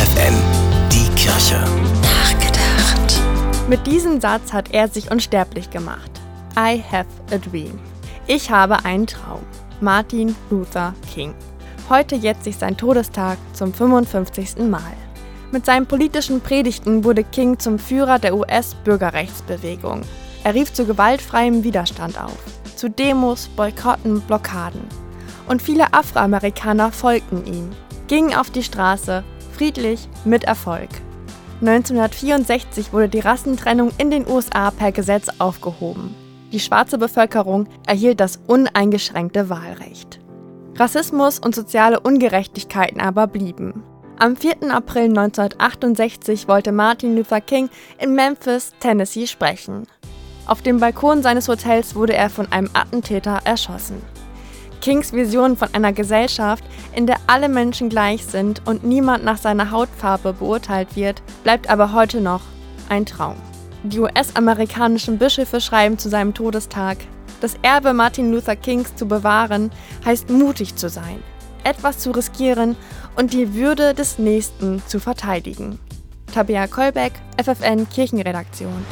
FFN, die Kirche. Nachgedacht. Mit diesem Satz hat er sich unsterblich gemacht. I have a dream. Ich habe einen Traum. Martin Luther King. Heute jetzt sich sein Todestag zum 55. Mal. Mit seinen politischen Predigten wurde King zum Führer der US-Bürgerrechtsbewegung. Er rief zu gewaltfreiem Widerstand auf, zu Demos, Boykotten, Blockaden. Und viele Afroamerikaner folgten ihm, gingen auf die Straße, friedlich, mit Erfolg. 1964 wurde die Rassentrennung in den USA per Gesetz aufgehoben. Die schwarze Bevölkerung erhielt das uneingeschränkte Wahlrecht. Rassismus und soziale Ungerechtigkeiten aber blieben. Am 4. April 1968 wollte Martin Luther King in Memphis, Tennessee sprechen. Auf dem Balkon seines Hotels wurde er von einem Attentäter erschossen. Kings Vision von einer Gesellschaft, in der alle Menschen gleich sind und niemand nach seiner Hautfarbe beurteilt wird, bleibt aber heute noch ein Traum. Die US-amerikanischen Bischöfe schreiben zu seinem Todestag, das Erbe Martin Luther Kings zu bewahren, heißt mutig zu sein, etwas zu riskieren und die Würde des Nächsten zu verteidigen. Tabea Kolbeck, FFN Kirchenredaktion.